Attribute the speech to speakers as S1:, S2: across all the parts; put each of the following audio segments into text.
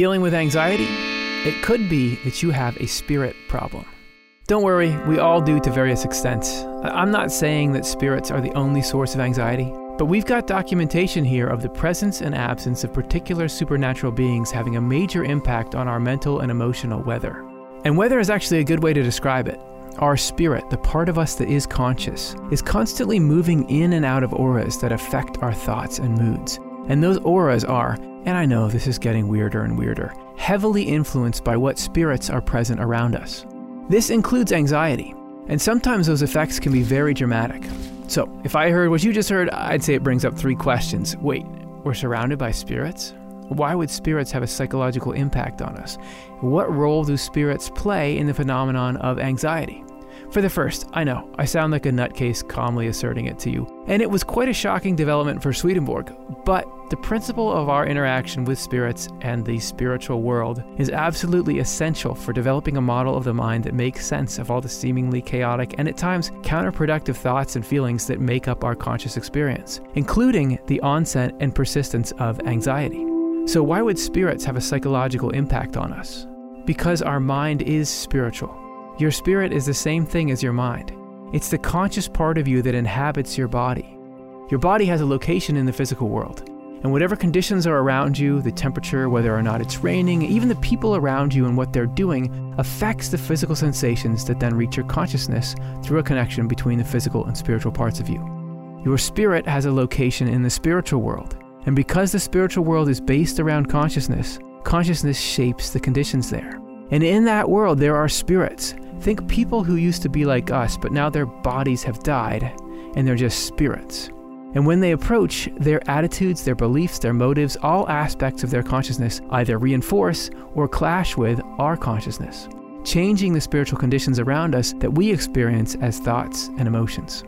S1: Dealing with anxiety? It could be that you have a spirit problem. Don't worry, we all do to various extents. I'm not saying that spirits are the only source of anxiety, but we've got documentation here of the presence and absence of particular supernatural beings having a major impact on our mental and emotional weather. And weather is actually a good way to describe it. Our spirit, the part of us that is conscious, is constantly moving in and out of auras that affect our thoughts and moods. And those auras are, and I know this is getting weirder and weirder, heavily influenced by what spirits are present around us. This includes anxiety, and sometimes those effects can be very dramatic. So, if I heard what you just heard, I'd say it brings up three questions. Wait, we're surrounded by spirits? Why would spirits have a psychological impact on us? What role do spirits play in the phenomenon of anxiety? For the first, I know, I sound like a nutcase calmly asserting it to you, and it was quite a shocking development for Swedenborg, but the principle of our interaction with spirits and the spiritual world is absolutely essential for developing a model of the mind that makes sense of all the seemingly chaotic and at times counterproductive thoughts and feelings that make up our conscious experience, including the onset and persistence of anxiety. So, why would spirits have a psychological impact on us? Because our mind is spiritual. Your spirit is the same thing as your mind. It's the conscious part of you that inhabits your body. Your body has a location in the physical world, and whatever conditions are around you, the temperature, whether or not it's raining, even the people around you and what they're doing, affects the physical sensations that then reach your consciousness through a connection between the physical and spiritual parts of you. Your spirit has a location in the spiritual world, and because the spiritual world is based around consciousness, consciousness shapes the conditions there. And in that world, there are spirits. Think people who used to be like us, but now their bodies have died, and they're just spirits. And when they approach, their attitudes, their beliefs, their motives, all aspects of their consciousness either reinforce or clash with our consciousness, changing the spiritual conditions around us that we experience as thoughts and emotions.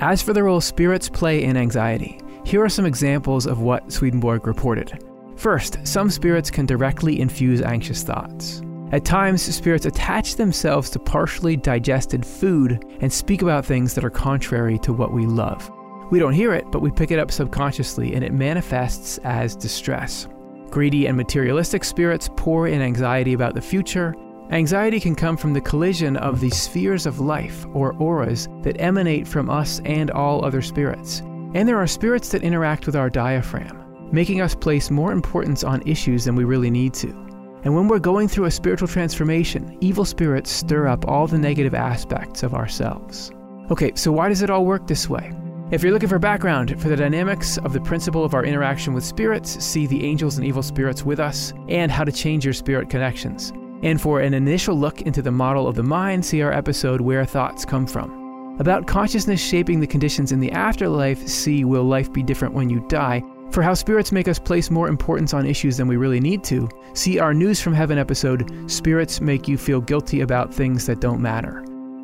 S1: As for the role spirits play in anxiety, here are some examples of what Swedenborg reported. First, some spirits can directly infuse anxious thoughts. At times, spirits attach themselves to partially digested food and speak about things that are contrary to what we love. We don't hear it, but we pick it up subconsciously and it manifests as distress. Greedy and materialistic spirits pour in anxiety about the future. Anxiety can come from the collision of the spheres of life, or auras, that emanate from us and all other spirits. And there are spirits that interact with our diaphragm, making us place more importance on issues than we really need to. And when we're going through a spiritual transformation, evil spirits stir up all the negative aspects of ourselves. Okay, so why does it all work this way? If you're looking for background for the dynamics of the principle of our interaction with spirits, see the angels and evil spirits with us, and how to change your spirit connections. And for an initial look into the model of the mind, see our episode Where Thoughts Come From. About consciousness shaping the conditions in the afterlife, see Will Life Be Different When You Die? For how spirits make us place more importance on issues than we really need to, see our News from Heaven episode Spirits Make You Feel Guilty About Things That Don't Matter.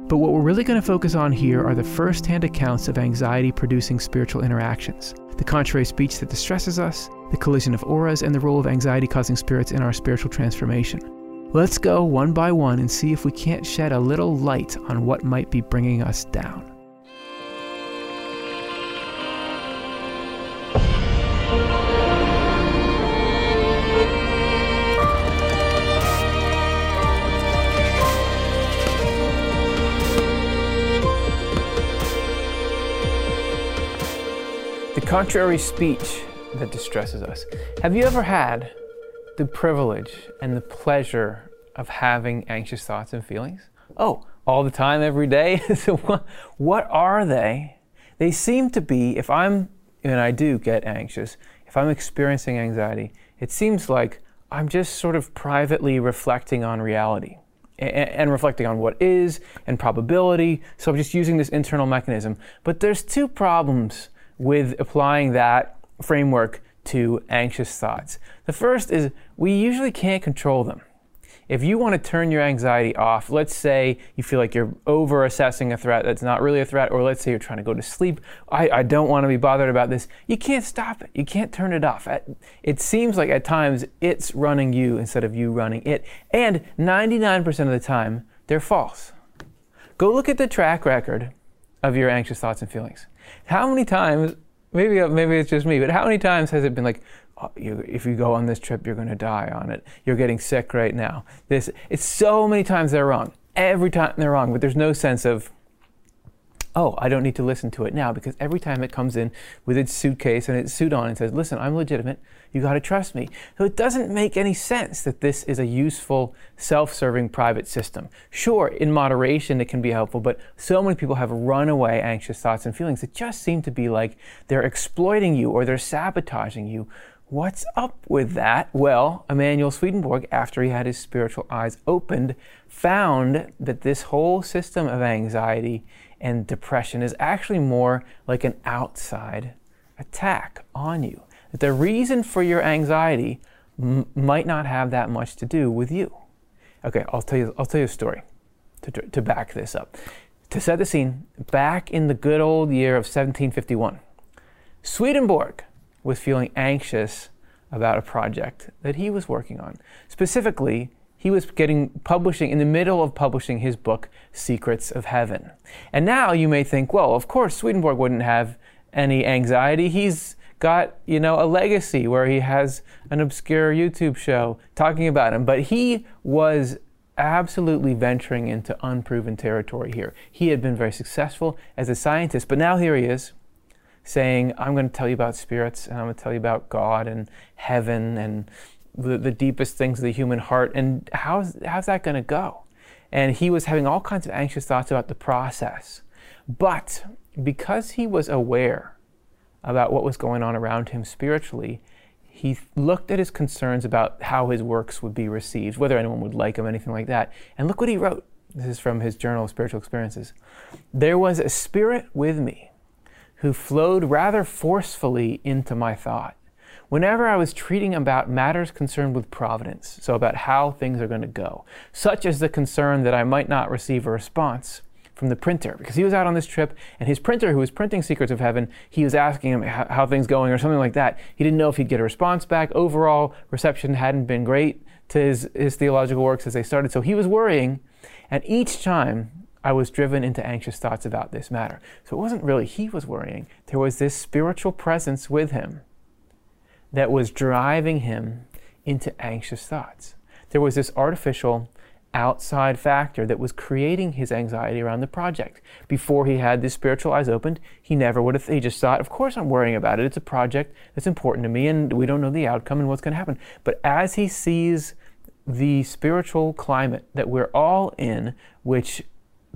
S1: But what we're really going to focus on here are the first hand accounts of anxiety producing spiritual interactions, the contrary speech that distresses us, the collision of auras, and the role of anxiety causing spirits in our spiritual transformation. Let's go one by one and see if we can't shed a little light on what might be bringing us down. Contrary speech that distresses us. Have you ever had the privilege and the pleasure of having anxious thoughts and feelings? Oh, all the time, every day? so, what, what are they? They seem to be, if I'm, and I do get anxious, if I'm experiencing anxiety, it seems like I'm just sort of privately reflecting on reality and, and reflecting on what is and probability. So I'm just using this internal mechanism. But there's two problems with applying that framework to anxious thoughts. The first is we usually can't control them. If you want to turn your anxiety off, let's say you feel like you're over assessing a threat that's not really a threat, or let's say you're trying to go to sleep, I, I don't want to be bothered about this, you can't stop it. You can't turn it off. It seems like at times it's running you instead of you running it. And 99% of the time, they're false. Go look at the track record of your anxious thoughts and feelings. How many times maybe maybe it's just me, but how many times has it been like, oh, you, if you go on this trip, you're going to die on it. You're getting sick right now. This it's so many times they're wrong. Every time they're wrong, but there's no sense of oh, I don't need to listen to it now because every time it comes in with its suitcase and its suit on and says, listen, I'm legitimate, you got to trust me. So it doesn't make any sense that this is a useful, self serving private system. Sure, in moderation, it can be helpful, but so many people have runaway anxious thoughts and feelings that just seem to be like they're exploiting you or they're sabotaging you. What's up with that? Well, Emanuel Swedenborg, after he had his spiritual eyes opened, found that this whole system of anxiety and depression is actually more like an outside attack on you. That the reason for your anxiety might not have that much to do with you. Okay, I'll tell you. I'll tell you a story to, to back this up. To set the scene, back in the good old year of 1751, Swedenborg was feeling anxious about a project that he was working on. Specifically, he was getting publishing in the middle of publishing his book secrets of heaven. And now you may think well of course swedenborg wouldn't have any anxiety. He's got you know a legacy where he has an obscure youtube show talking about him. But he was absolutely venturing into unproven territory here. He had been very successful as a scientist but now here he is saying i'm going to tell you about spirits and i'm going to tell you about god and heaven and the, the deepest things of the human heart. And how's, how's that going to go? And he was having all kinds of anxious thoughts about the process. But because he was aware about what was going on around him spiritually, he looked at his concerns about how his works would be received, whether anyone would like him, anything like that. And look what he wrote. This is from his Journal of Spiritual Experiences. There was a spirit with me who flowed rather forcefully into my thought whenever I was treating about matters concerned with providence, so about how things are going to go, such as the concern that I might not receive a response from the printer, because he was out on this trip, and his printer, who was printing Secrets of Heaven, he was asking him how, how things going or something like that. He didn't know if he'd get a response back. Overall, reception hadn't been great to his, his theological works as they started, so he was worrying, and each time I was driven into anxious thoughts about this matter. So it wasn't really he was worrying. There was this spiritual presence with him that was driving him into anxious thoughts. There was this artificial outside factor that was creating his anxiety around the project. Before he had the spiritual eyes opened, he never would have, he just thought, of course I'm worrying about it. It's a project that's important to me and we don't know the outcome and what's going to happen. But as he sees the spiritual climate that we're all in, which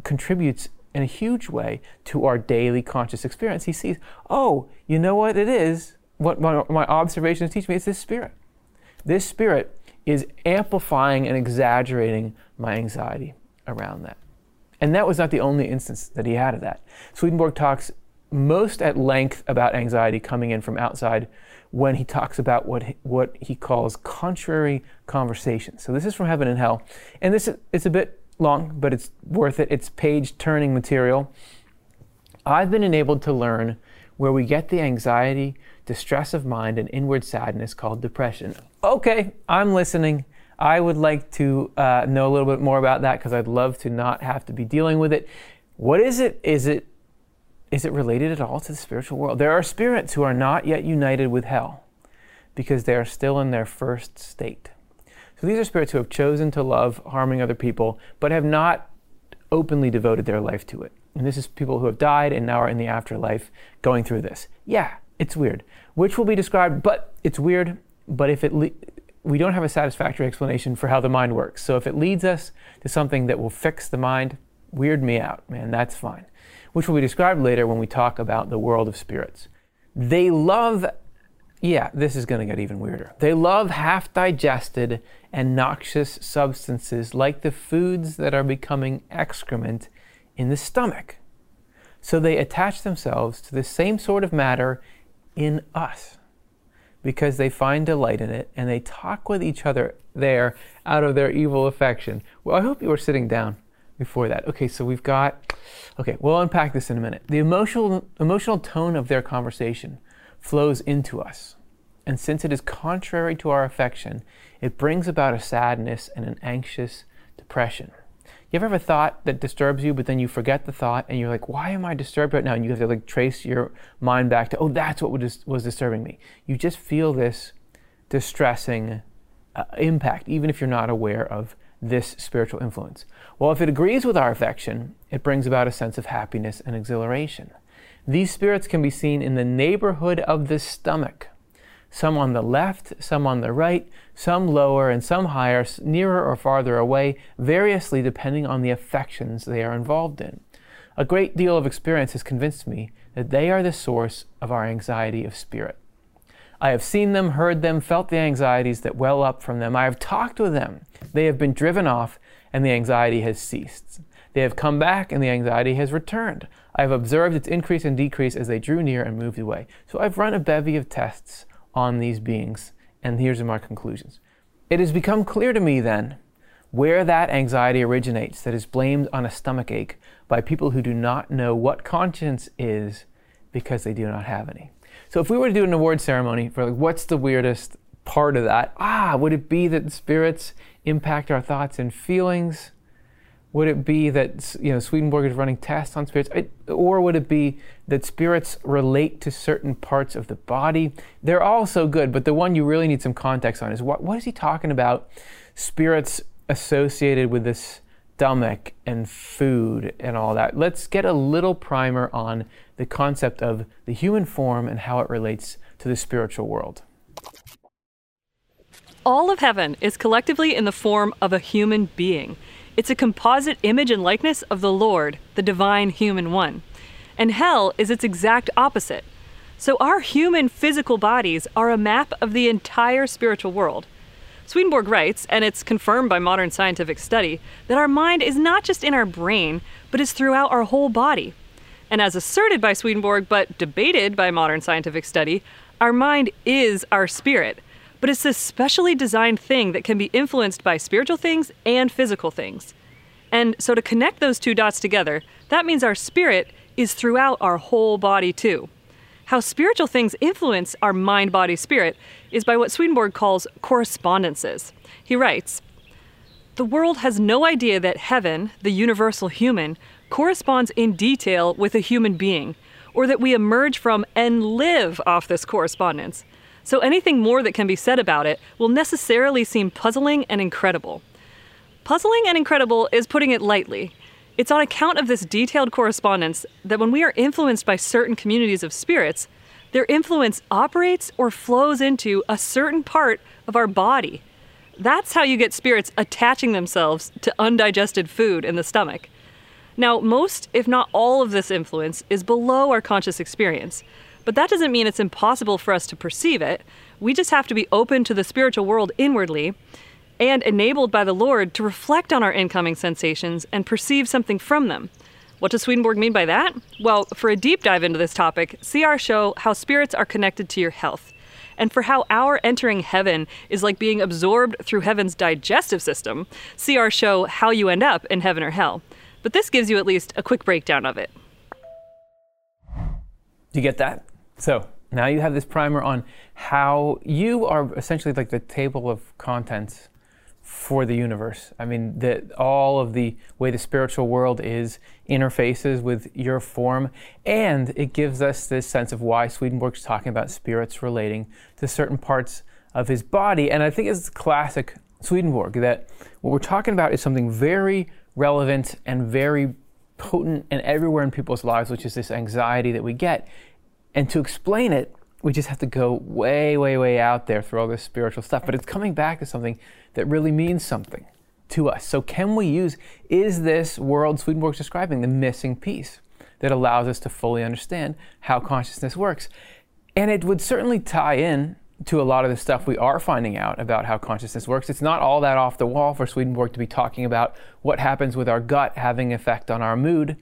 S1: contributes in a huge way to our daily conscious experience, he sees, oh, you know what it is? What my, my observations teach me is this spirit. This spirit is amplifying and exaggerating my anxiety around that. And that was not the only instance that he had of that. Swedenborg talks most at length about anxiety coming in from outside when he talks about what he, what he calls contrary conversations. So this is from Heaven and Hell, and this is, it's a bit long, but it's worth it. It's page turning material. I've been enabled to learn where we get the anxiety distress of mind, and inward sadness called depression. Okay, I'm listening. I would like to uh, know a little bit more about that because I'd love to not have to be dealing with it. What is it? Is it is it related at all to the spiritual world? There are spirits who are not yet united with hell because they are still in their first state. So these are spirits who have chosen to love harming other people but have not openly devoted their life to it. And this is people who have died and now are in the afterlife going through this. Yeah, it's weird, which will be described, but it's weird. But if it, le- we don't have a satisfactory explanation for how the mind works. So if it leads us to something that will fix the mind, weird me out, man, that's fine. Which will be described later when we talk about the world of spirits. They love, yeah, this is going to get even weirder. They love half digested and noxious substances like the foods that are becoming excrement in the stomach. So they attach themselves to the same sort of matter in us because they find delight in it and they talk with each other there out of their evil affection. Well, I hope you were sitting down before that. Okay, so we've got, okay, we'll unpack this in a minute. The emotional, emotional tone of their conversation flows into us. And since it is contrary to our affection, it brings about a sadness and an anxious depression. You ever have a thought that disturbs you, but then you forget the thought and you're like, why am I disturbed right now? And you have to like trace your mind back to, oh, that's what was disturbing me. You just feel this distressing uh, impact, even if you're not aware of this spiritual influence. Well, if it agrees with our affection, it brings about a sense of happiness and exhilaration. These spirits can be seen in the neighborhood of the stomach some on the left, some on the right, some lower and some higher, nearer or farther away, variously depending on the affections they are involved in. A great deal of experience has convinced me that they are the source of our anxiety of spirit. I have seen them, heard them, felt the anxieties that well up from them. I have talked with them. They have been driven off, and the anxiety has ceased. They have come back, and the anxiety has returned. I have observed its increase and decrease as they drew near and moved away. So I've run a bevy of tests on these beings. And here's my conclusions. It has become clear to me then where that anxiety originates that is blamed on a stomach ache by people who do not know what conscience is because they do not have any. So if we were to do an award ceremony for like what's the weirdest part of that? Ah, would it be that spirits impact our thoughts and feelings? Would it be that you know Swedenborg is running tests on spirits, or would it be that spirits relate to certain parts of the body? They're all so good, but the one you really need some context on is what what is he talking about? Spirits associated with this stomach and food and all that. Let's get a little primer on the concept of the human form and how it relates to the spiritual world.
S2: All of heaven is collectively in the form of a human being. It's a composite image and likeness of the Lord, the divine human one. And hell is its exact opposite. So our human physical bodies are a map of the entire spiritual world. Swedenborg writes, and it's confirmed by modern scientific study, that our mind is not just in our brain, but is throughout our whole body. And as asserted by Swedenborg, but debated by modern scientific study, our mind is our spirit but it's this specially designed thing that can be influenced by spiritual things and physical things. And so to connect those two dots together, that means our spirit is throughout our whole body too. How spiritual things influence our mind, body, spirit is by what Swedenborg calls correspondences. He writes, the world has no idea that heaven, the universal human, corresponds in detail with a human being, or that we emerge from and live off this correspondence so anything more that can be said about it will necessarily seem puzzling and incredible. Puzzling and incredible is putting it lightly. It's on account of this detailed correspondence that when we are influenced by certain communities of spirits, their influence operates or flows into a certain part of our body. That's how you get spirits attaching themselves to undigested food in the stomach. Now, most, if not all, of this influence is below our conscious experience. But that doesn't mean it's impossible for us to perceive it. We just have to be open to the spiritual world inwardly and enabled by the Lord to reflect on our incoming sensations and perceive something from them. What does Swedenborg mean by that? Well, for a deep dive into this topic, see our show, How Spirits Are Connected to Your Health, and for how our entering heaven is like being absorbed through heaven's digestive system, see our show, How You End Up in Heaven or Hell. But this gives you at least a quick breakdown of it.
S1: Do you get that? So now you have this primer on how you are essentially like the table of contents for the universe. I mean, that all of the way the spiritual world is interfaces with your form, and it gives us this sense of why Swedenborg's talking about spirits relating to certain parts of his body. And I think it's classic Swedenborg that what we're talking about is something very relevant and very potent and everywhere in people's lives, which is this anxiety that we get. And to explain it, we just have to go way, way, way out there through all this spiritual stuff. But it's coming back to something that really means something to us. So, can we use, is this world Swedenborg's describing the missing piece that allows us to fully understand how consciousness works? And it would certainly tie in to a lot of the stuff we are finding out about how consciousness works. It's not all that off the wall for Swedenborg to be talking about what happens with our gut having effect on our mood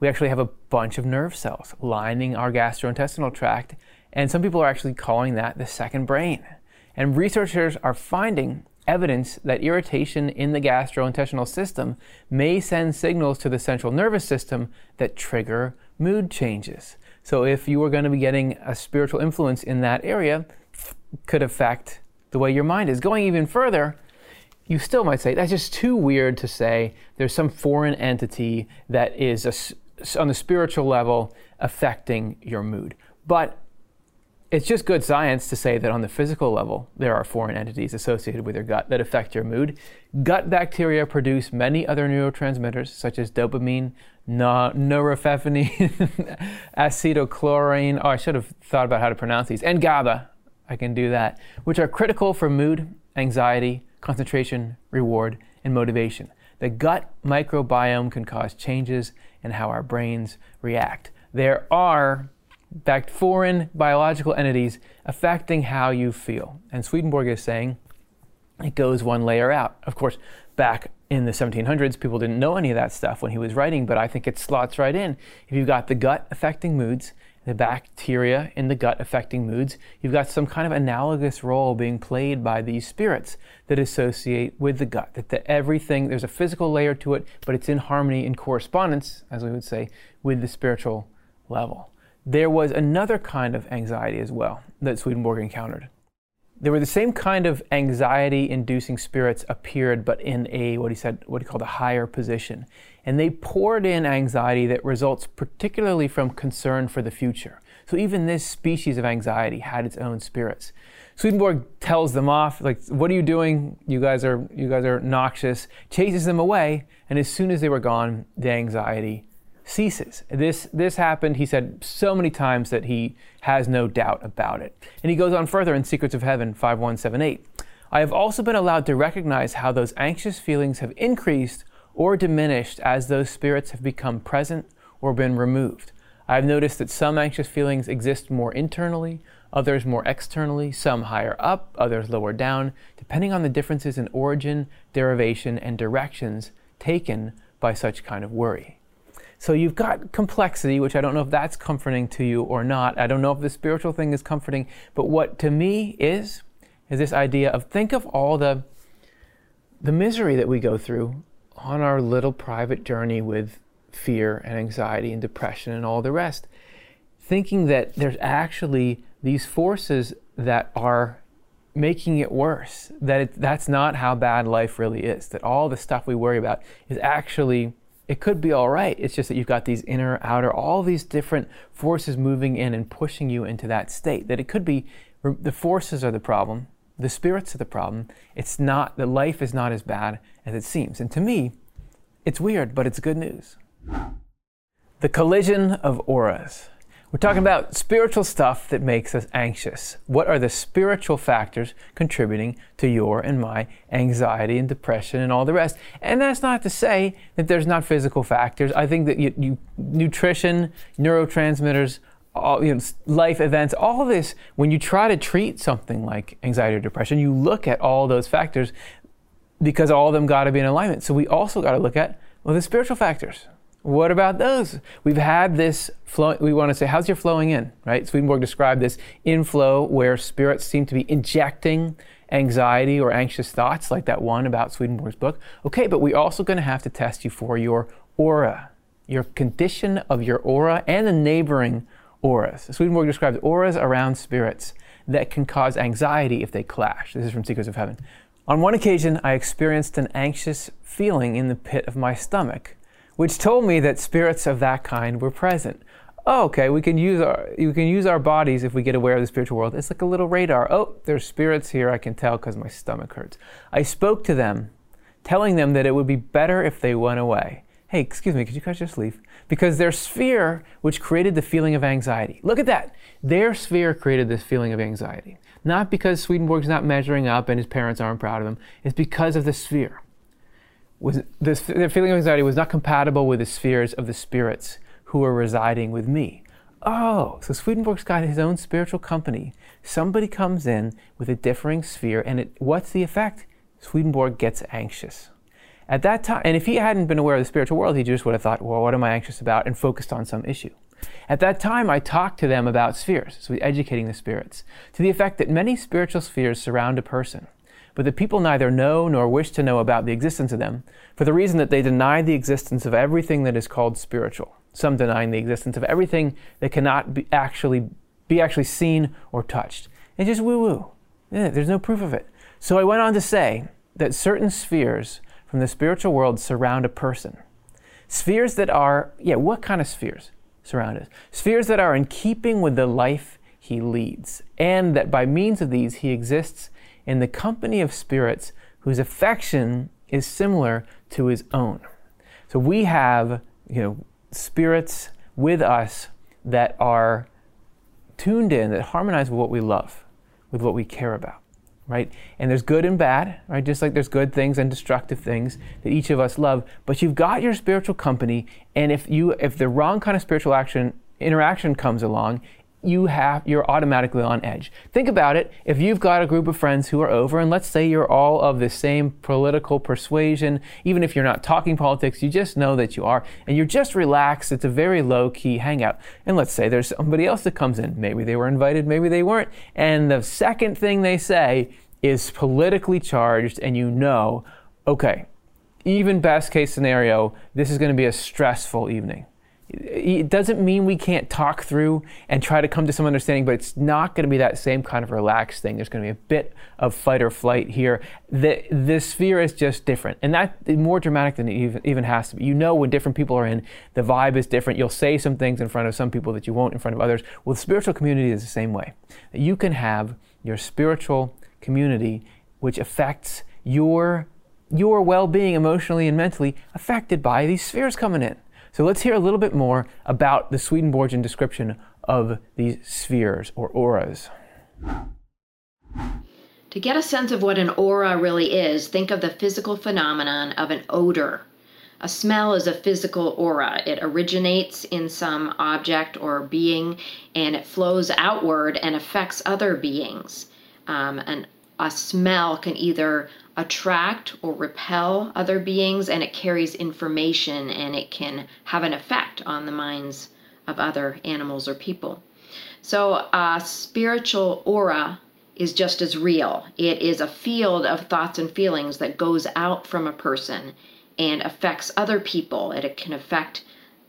S1: we actually have a bunch of nerve cells lining our gastrointestinal tract, and some people are actually calling that the second brain. And researchers are finding evidence that irritation in the gastrointestinal system may send signals to the central nervous system that trigger mood changes. So if you are going to be getting a spiritual influence in that area, could affect the way your mind is. Going even further, you still might say that's just too weird to say there's some foreign entity that is a, on the spiritual level affecting your mood. But it's just good science to say that on the physical level, there are foreign entities associated with your gut that affect your mood. Gut bacteria produce many other neurotransmitters, such as dopamine, no, norepinephrine, acetylcholine. Oh, I should have thought about how to pronounce these. And GABA. I can do that, which are critical for mood, anxiety, concentration, reward, and motivation. The gut microbiome can cause changes in how our brains react. There are back foreign biological entities affecting how you feel. And Swedenborg is saying it goes one layer out. Of course, back in the 1700s, people didn't know any of that stuff when he was writing, but I think it slots right in. If you've got the gut affecting moods, the bacteria in the gut affecting moods, you've got some kind of analogous role being played by these spirits that associate with the gut. That the, everything, there's a physical layer to it, but it's in harmony, in correspondence, as we would say, with the spiritual level there was another kind of anxiety as well that Swedenborg encountered. There were the same kind of anxiety inducing spirits appeared, but in a, what he said, what he called a higher position. And they poured in anxiety that results particularly from concern for the future. So even this species of anxiety had its own spirits. Swedenborg tells them off, like, what are you doing? You guys are, you guys are noxious, chases them away, and as soon as they were gone, the anxiety ceases. This, this happened, he said, so many times that he has no doubt about it. And he goes on further in Secrets of Heaven 5178. I have also been allowed to recognize how those anxious feelings have increased or diminished as those spirits have become present or been removed. I have noticed that some anxious feelings exist more internally, others more externally, some higher up, others lower down, depending on the differences in origin, derivation, and directions taken by such kind of worry. So you've got complexity, which I don't know if that's comforting to you or not. I don't know if the spiritual thing is comforting, but what to me is, is this idea of think of all the, the misery that we go through on our little private journey with fear and anxiety and depression and all the rest. Thinking that there's actually these forces that are making it worse, that it, that's not how bad life really is, that all the stuff we worry about is actually it could be all right. It's just that you've got these inner, outer, all these different forces moving in and pushing you into that state. That it could be the forces are the problem, the spirits are the problem. It's not, that life is not as bad as it seems. And to me, it's weird, but it's good news. The collision of auras. We're talking about spiritual stuff that makes us anxious. What are the spiritual factors contributing to your and my anxiety and depression and all the rest? And that's not to say that there's not physical factors. I think that you, you, nutrition, neurotransmitters, all, you know, life events, all this, when you try to treat something like anxiety or depression, you look at all those factors because all of them got to be in alignment. So we also got to look at, well, the spiritual factors. What about those? We've had this flow. We want to say, how's your flowing in, right? Swedenborg described this inflow where spirits seem to be injecting anxiety or anxious thoughts, like that one about Swedenborg's book. Okay, but we're also going to have to test you for your aura, your condition of your aura and the neighboring auras. Swedenborg describes auras around spirits that can cause anxiety if they clash. This is from Secrets of Heaven. On one occasion, I experienced an anxious feeling in the pit of my stomach which told me that spirits of that kind were present. Oh, okay, we can use our you can use our bodies if we get aware of the spiritual world. It's like a little radar. Oh, there's spirits here. I can tell because my stomach hurts. I spoke to them, telling them that it would be better if they went away. Hey, excuse me, could you guys just leave? Because their sphere, which created the feeling of anxiety. Look at that. Their sphere created this feeling of anxiety. Not because Swedenborg's not measuring up and his parents aren't proud of him. It's because of the sphere was this, the feeling of anxiety was not compatible with the spheres of the spirits who were residing with me. Oh, so Swedenborg's got his own spiritual company. Somebody comes in with a differing sphere, and it, what's the effect? Swedenborg gets anxious. At that time, and if he hadn't been aware of the spiritual world, he just would have thought, well, what am I anxious about? and focused on some issue. At that time, I talked to them about spheres, so educating the spirits, to the effect that many spiritual spheres surround a person but the people neither know nor wish to know about the existence of them, for the reason that they deny the existence of everything that is called spiritual. Some denying the existence of everything that cannot be actually be actually seen or touched. It's just woo woo. Yeah, there's no proof of it. So I went on to say that certain spheres from the spiritual world surround a person. Spheres that are, yeah, what kind of spheres surround us? Spheres that are in keeping with the life he leads, and that by means of these he exists in the company of spirits whose affection is similar to his own. So we have, you know, spirits with us that are tuned in, that harmonize with what we love, with what we care about, right? And there's good and bad, right? Just like there's good things and destructive things that each of us love. But you've got your spiritual company, and if you if the wrong kind of spiritual action interaction comes along, you have you're automatically on edge. Think about it. If you've got a group of friends who are over and let's say you're all of the same political persuasion, even if you're not talking politics, you just know that you are and you're just relaxed. It's a very low key hangout. And let's say there's somebody else that comes in. Maybe they were invited, maybe they weren't. And the second thing they say is politically charged and you know, okay, even best case scenario, this is going to be a stressful evening it doesn't mean we can't talk through and try to come to some understanding, but it's not going to be that same kind of relaxed thing. There's going to be a bit of fight or flight here. The, the sphere is just different. And that more dramatic than it even, even has to be. You know when different people are in, the vibe is different. You'll say some things in front of some people that you won't in front of others. Well, the spiritual community is the same way. You can have your spiritual community which affects your your well-being emotionally and mentally affected by these spheres coming in. So let's hear a little bit more about the Swedenborgian description of these spheres or auras.
S3: To get a sense of what an aura really is, think of the physical phenomenon of an odor. A smell is a physical aura. It originates in some object or being and it flows outward and affects other beings. Um, and a smell can either attract or repel other beings, and it carries information and it can have an effect on the minds of other animals or people. So, a spiritual aura is just as real. It is a field of thoughts and feelings that goes out from a person and affects other people. It can affect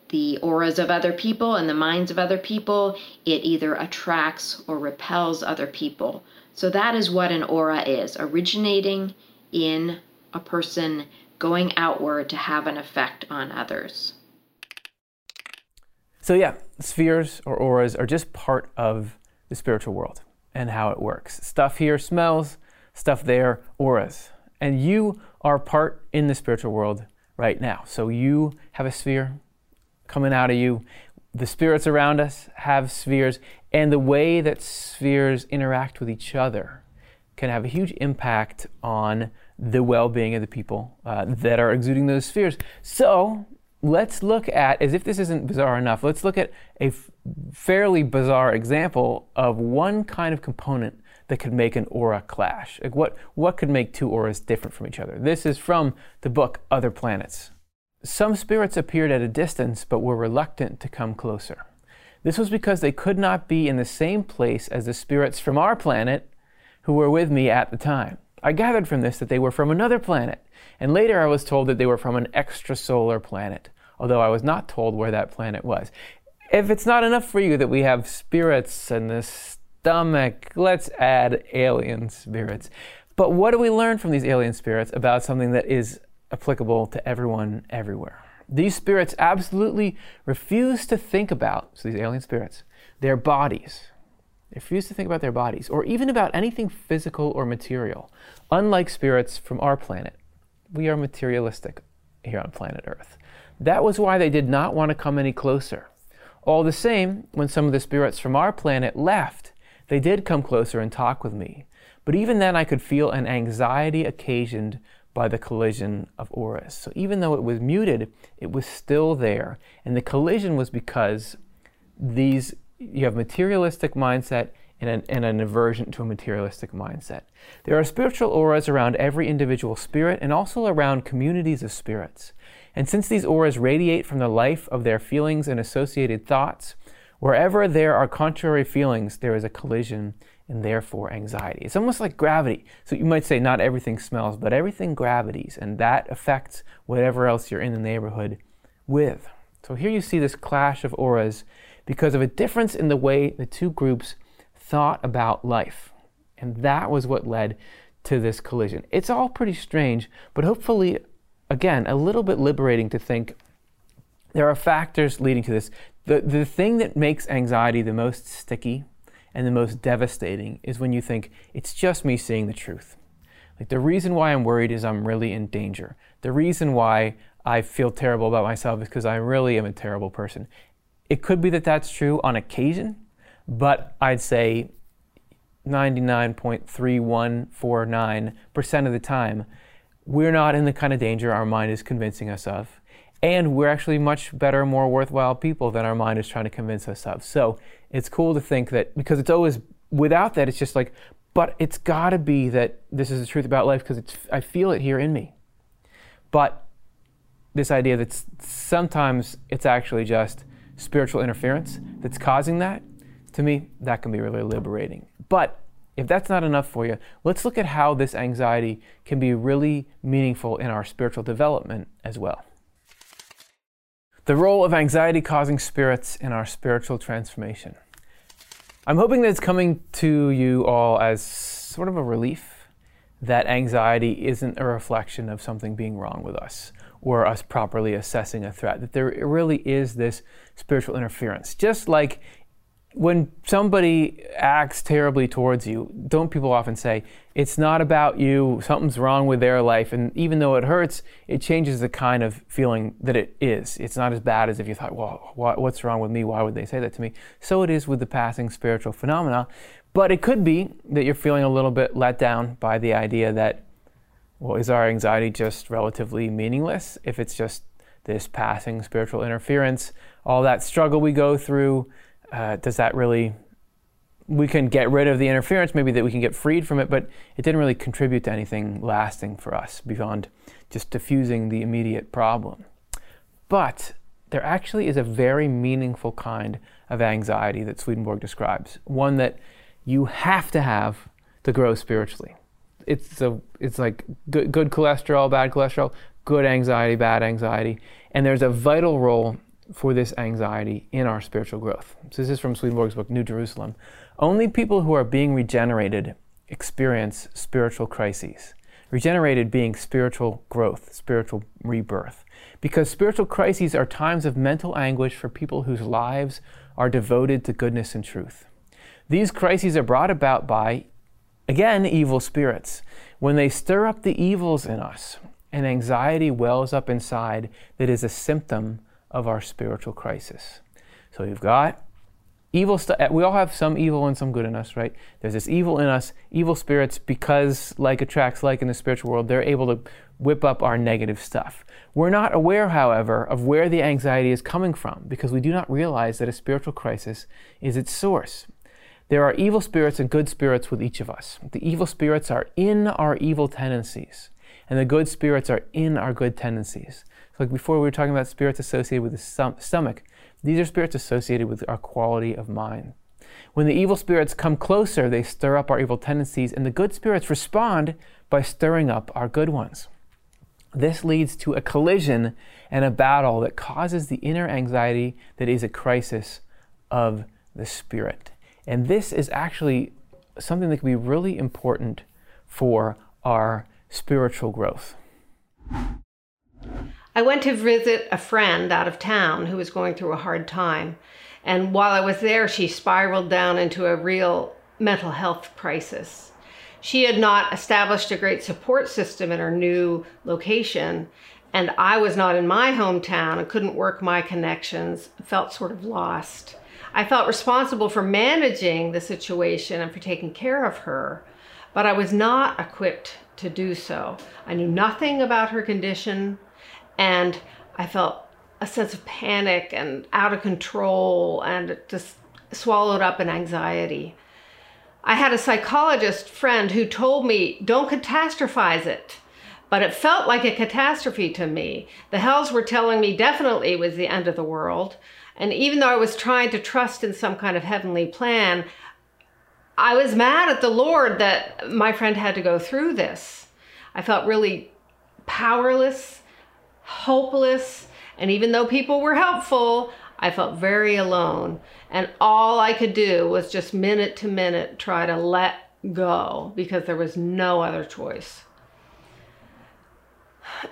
S3: the auras of other people and the minds of other people. It either attracts or repels other people. So, that is what an aura is originating in a person going outward to have an effect on others.
S1: So, yeah, spheres or auras are just part of the spiritual world and how it works. Stuff here smells, stuff there auras. And you are part in the spiritual world right now. So, you have a sphere coming out of you. The spirits around us have spheres, and the way that spheres interact with each other can have a huge impact on the well being of the people uh, that are exuding those spheres. So let's look at, as if this isn't bizarre enough, let's look at a f- fairly bizarre example of one kind of component that could make an aura clash. Like what, what could make two auras different from each other? This is from the book Other Planets. Some spirits appeared at a distance but were reluctant to come closer. This was because they could not be in the same place as the spirits from our planet who were with me at the time. I gathered from this that they were from another planet, and later I was told that they were from an extrasolar planet, although I was not told where that planet was. If it's not enough for you that we have spirits in the stomach, let's add alien spirits. But what do we learn from these alien spirits about something that is applicable to everyone everywhere? These spirits absolutely refuse to think about, so these alien spirits, their bodies they refuse to think about their bodies or even about anything physical or material. Unlike spirits from our planet, we are materialistic here on planet Earth. That was why they did not want to come any closer. All the same, when some of the spirits from our planet left, they did come closer and talk with me. But even then, I could feel an anxiety occasioned by the collision of auras. So even though it was muted, it was still there. And the collision was because these you have materialistic mindset and an, and an aversion to a materialistic mindset. There are spiritual auras around every individual spirit and also around communities of spirits. And since these auras radiate from the life of their feelings and associated thoughts, wherever there are contrary feelings, there is a collision and therefore anxiety. It's almost like gravity. So you might say not everything smells, but everything gravities, and that affects whatever else you're in the neighborhood with. So here you see this clash of auras because of a difference in the way the two groups thought about life. And that was what led to this collision. It's all pretty strange, but hopefully, again, a little bit liberating to think there are factors leading to this. The, the thing that makes anxiety the most sticky and the most devastating is when you think, it's just me seeing the truth. Like the reason why I'm worried is I'm really in danger. The reason why I feel terrible about myself is because I really am a terrible person. It could be that that's true on occasion, but I'd say 99.3149% of the time, we're not in the kind of danger our mind is convincing us of. And we're actually much better, more worthwhile people than our mind is trying to convince us of. So it's cool to think that because it's always without that, it's just like, but it's got to be that this is the truth about life because I feel it here in me. But this idea that sometimes it's actually just spiritual interference that's causing that, to me, that can be really liberating. But if that's not enough for you, let's look at how this anxiety can be really meaningful in our spiritual development as well. The role of anxiety causing spirits in our spiritual transformation. I'm hoping that it's coming to you all as sort of a relief that anxiety isn't a reflection of something being wrong with us or us properly assessing a threat, that there really is this spiritual interference. Just like when somebody acts terribly towards you, don't people often say, it's not about you, something's wrong with their life. And even though it hurts, it changes the kind of feeling that it is. It's not as bad as if you thought, well, what's wrong with me? Why would they say that to me? So it is with the passing spiritual phenomena. But it could be that you're feeling a little bit let down by the idea that, well, is our anxiety just relatively meaningless if it's just this passing spiritual interference? All that struggle we go through uh, does that really we can get rid of the interference, maybe that we can get freed from it, but it didn't really contribute to anything lasting for us beyond just diffusing the immediate problem. But there actually is a very meaningful kind of anxiety that Swedenborg describes, one that you have to have to grow spiritually. It's a, it's like good, good cholesterol, bad cholesterol, good anxiety, bad anxiety, and there's a vital role for this anxiety in our spiritual growth. So this is from Swedenborg's book, New Jerusalem. Only people who are being regenerated experience spiritual crises. Regenerated being spiritual growth, spiritual rebirth. Because spiritual crises are times of mental anguish for people whose lives are devoted to goodness and truth. These crises are brought about by, again, evil spirits. When they stir up the evils in us, and anxiety wells up inside that is a symptom of our spiritual crisis. So you've got evil stuff. Eh, we all have some evil and some good in us, right? There's this evil in us, evil spirits, because like attracts like in the spiritual world, they're able to whip up our negative stuff. We're not aware, however, of where the anxiety is coming from because we do not realize that a spiritual crisis is its source. There are evil spirits and good spirits with each of us. The evil spirits are in our evil tendencies, and the good spirits are in our good tendencies. So Like before, we were talking about spirits associated with the stomach. These are spirits associated with our quality of mind. When the evil spirits come closer, they stir up our evil tendencies, and the good spirits respond by stirring up our good ones. This leads to a collision and a battle that causes the inner anxiety that is a crisis of the spirit. And this is actually something that can be really important for our spiritual growth.
S4: I went to visit a friend out of town who was going through a hard time. And while I was there, she spiraled down into a real mental health crisis. She had not established a great support system in her new location, and I was not in my hometown and couldn't work my connections, felt sort of lost. I felt responsible for managing the situation and for taking care of her, but I was not equipped to do so. I knew nothing about her condition, and I felt a sense of panic and out of control and just swallowed up in anxiety. I had a psychologist friend who told me, don't catastrophize it. But it felt like a catastrophe to me. The hells were telling me definitely it was the end of the world. And even though I was trying to trust in some kind of heavenly plan, I was mad at the Lord that my friend had to go through this. I felt really powerless hopeless. And even though people were helpful, I felt very alone. And all I could do was just minute to minute try to let go because there was no other choice.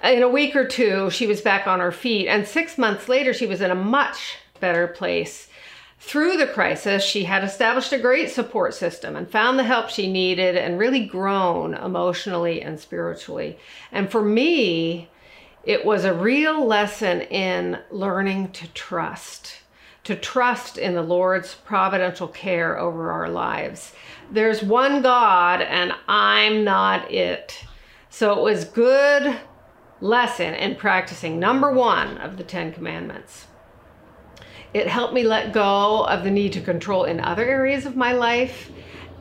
S4: In a week or two, she was back on her feet, and six months later, she was in a much better place. Through the crisis, she had established a great support system and found the help she needed and really grown emotionally and spiritually. And for me, it was a real lesson in learning to trust, to trust in the Lord's providential care over our lives. There's one God and I'm not it. So it was good lesson in practicing number 1 of the 10 commandments. It helped me let go of the need to control in other areas of my life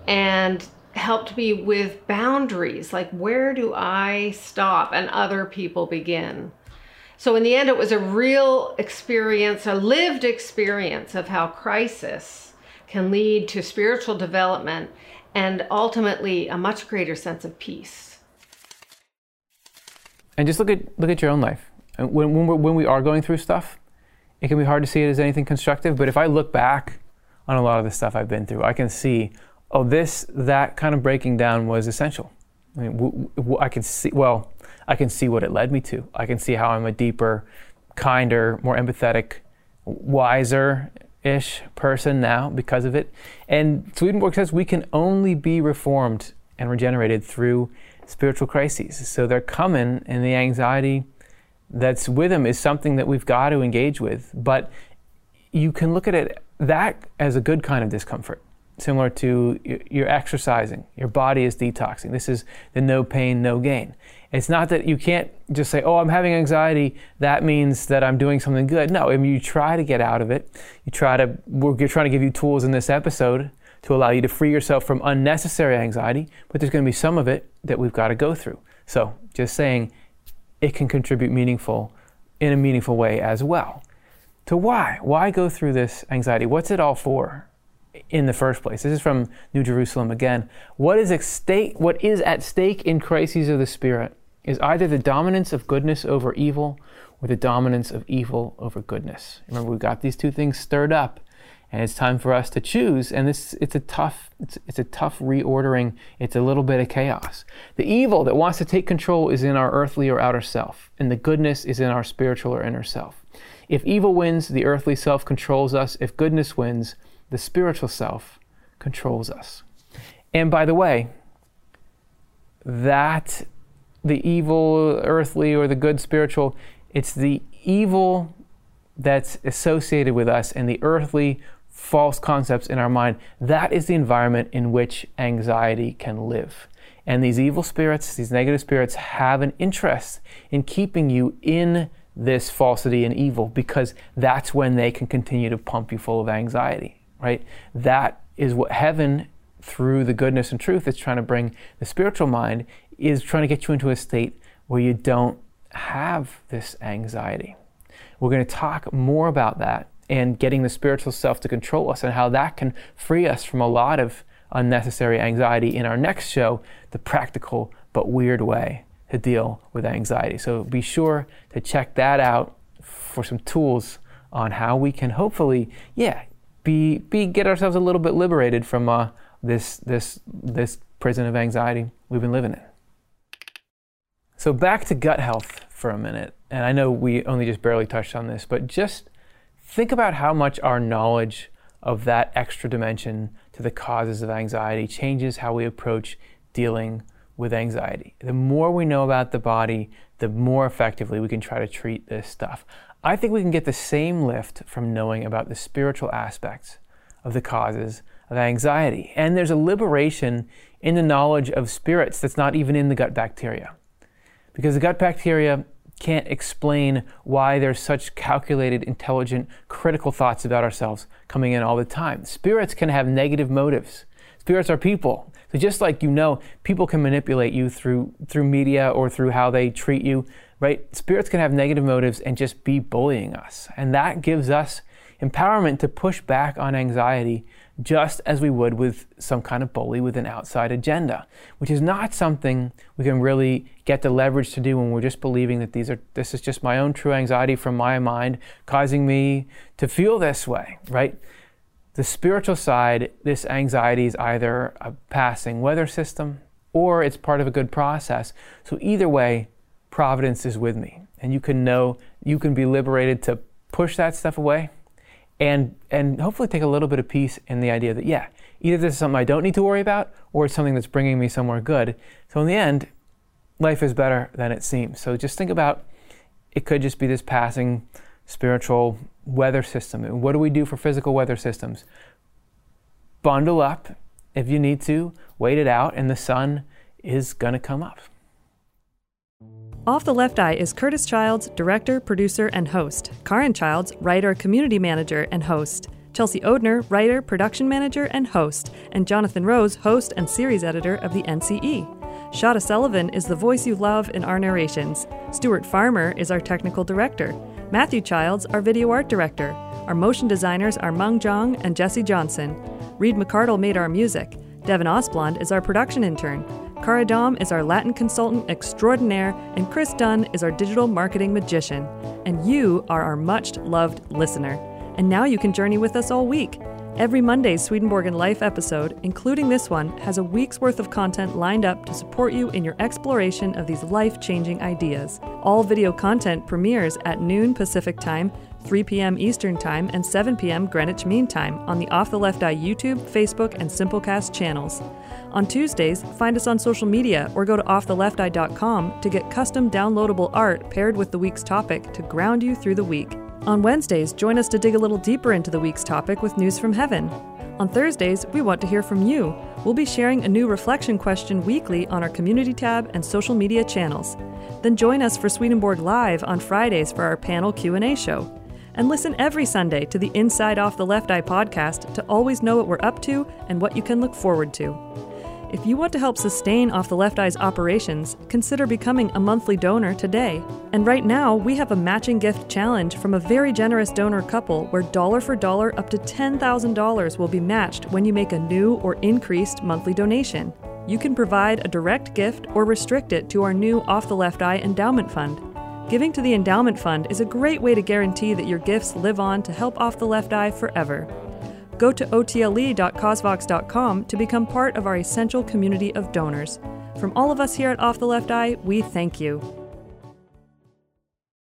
S4: and helped me with boundaries like where do I stop and other people begin. So, in the end, it was a real experience, a lived experience of how crisis can lead to spiritual development and ultimately a much greater sense of peace.
S1: And just look at look at your own life. When when, when we are going through stuff, it can be hard to see it as anything constructive. But if I look back on a lot of the stuff I've been through, I can see, oh, this, that kind of breaking down was essential. I mean, w- w- I can see, well, I can see what it led me to. I can see how I'm a deeper, kinder, more empathetic, wiser ish person now because of it. And Swedenborg says we can only be reformed and regenerated through spiritual crises. So they're coming, and the anxiety that's with them is something that we've got to engage with. But you can look at it that as a good kind of discomfort, similar to you're exercising, your body is detoxing. This is the no pain, no gain. It's not that you can't just say, "Oh, I'm having anxiety." That means that I'm doing something good. No, I mean you try to get out of it. You try to. We're trying to give you tools in this episode to allow you to free yourself from unnecessary anxiety. But there's going to be some of it that we've got to go through. So, just saying, it can contribute meaningful in a meaningful way as well. So why? Why go through this anxiety? What's it all for in the first place? This is from New Jerusalem again. What is at stake, what is at stake in crises of the spirit is either the dominance of goodness over evil or the dominance of evil over goodness. Remember, we've got these two things stirred up and it's time for us to choose and this it's a tough it's, it's a tough reordering. It's a little bit of chaos. The evil that wants to take control is in our earthly or outer self and the goodness is in our spiritual or inner self. If evil wins the earthly self controls us. If goodness wins the spiritual self controls us. And by the way that the evil earthly or the good spiritual it's the evil that's associated with us and the earthly false concepts in our mind, that is the environment in which anxiety can live. And these evil spirits, these negative spirits, have an interest in keeping you in this falsity and evil because that's when they can continue to pump you full of anxiety, right? That is what heaven, through the goodness and truth, is trying to bring the spiritual mind, is trying to get you into a state where you don't have this anxiety. We're going to talk more about that and getting the spiritual self to control us and how that can free us from a lot of unnecessary anxiety in our next show, The Practical but Weird Way to Deal with Anxiety. So be sure to check that out for some tools on how we can hopefully, yeah, be, be get ourselves a little bit liberated from uh, this, this, this prison of anxiety we've been living in. So back to gut health for a minute. And I know we only just barely touched on this, but just think about how much our knowledge of that extra dimension to the causes of anxiety changes how we approach dealing with anxiety. The more we know about the body, the more effectively we can try to treat this stuff. I think we can get the same lift from knowing about the spiritual aspects of the causes of anxiety. And there's a liberation in the knowledge of spirits that's not even in the gut bacteria. Because the gut bacteria can't explain why there's such calculated, intelligent, critical thoughts about ourselves coming in all the time. Spirits can have negative motives. Spirits are people. So just like you know, people can manipulate you through through media or through how they treat you, right? Spirits can have negative motives and just be bullying us. And that gives us empowerment to push back on anxiety just as we would with some kind of bully with an outside agenda, which is not something we can really get the leverage to do when we're just believing that these are this is just my own true anxiety from my mind causing me to feel this way, right? The spiritual side, this anxiety is either a passing weather system or it's part of a good process. So either way, providence is with me. And you can know, you can be liberated to push that stuff away and and hopefully take a little bit of peace in the idea that yeah, either this is something I don't need to worry about or it's something that's bringing me somewhere good. So in the end, life is better than it seems. So just think about it could just be this passing spiritual weather system. And what do we do for physical weather systems? Bundle up if you need to, wait it out, and the sun is going to come up.
S2: Off the Left Eye is Curtis Childs, director, producer, and host. Karin Childs, writer, community manager, and host. Chelsea Odhner, writer, production manager, and host. And Jonathan Rose, host and series editor of the NCE. Shada Sullivan is the voice you love in our narrations. Stuart Farmer is our technical director. Matthew Childs, our video art director. Our motion designers are Mung Jong and Jesse Johnson. Reed McCardle made our music. Devin Osblond is our production intern. Cara Dom is our Latin consultant extraordinaire, and Chris Dunn is our digital marketing magician. And you are our much loved listener. And now you can journey with us all week. Every Monday's Swedenborg and Life episode, including this one, has a week's worth of content lined up to support you in your exploration of these life changing ideas. All video content premieres at noon Pacific Time, 3 p.m. Eastern Time, and 7 p.m. Greenwich Mean Time on the Off the Left Eye YouTube, Facebook, and Simplecast channels. On Tuesdays, find us on social media or go to offthelefteye.com to get custom downloadable art paired with the week's topic to ground you through the week. On Wednesdays, join us to dig a little deeper into the week's topic with news from heaven. On Thursdays, we want to hear from you. We'll be sharing a new reflection question weekly on our community tab and social media channels. Then join us for Swedenborg Live on Fridays for our panel Q&A show. And listen every Sunday to the Inside Off the Left Eye podcast to always know what we're up to and what you can look forward to. If you want to help sustain Off the Left Eye's operations, consider becoming a monthly donor today. And right now, we have a matching gift challenge from a very generous donor couple where dollar for dollar up to $10,000 will be matched when you make a new or increased monthly donation. You can provide a direct gift or restrict it to our new Off the Left Eye Endowment Fund. Giving to the Endowment Fund is a great way to guarantee that your gifts live on to help Off the Left Eye forever. Go to otle.causevox.com to become part of our essential community of donors. From all of us here at Off the Left Eye, we thank you.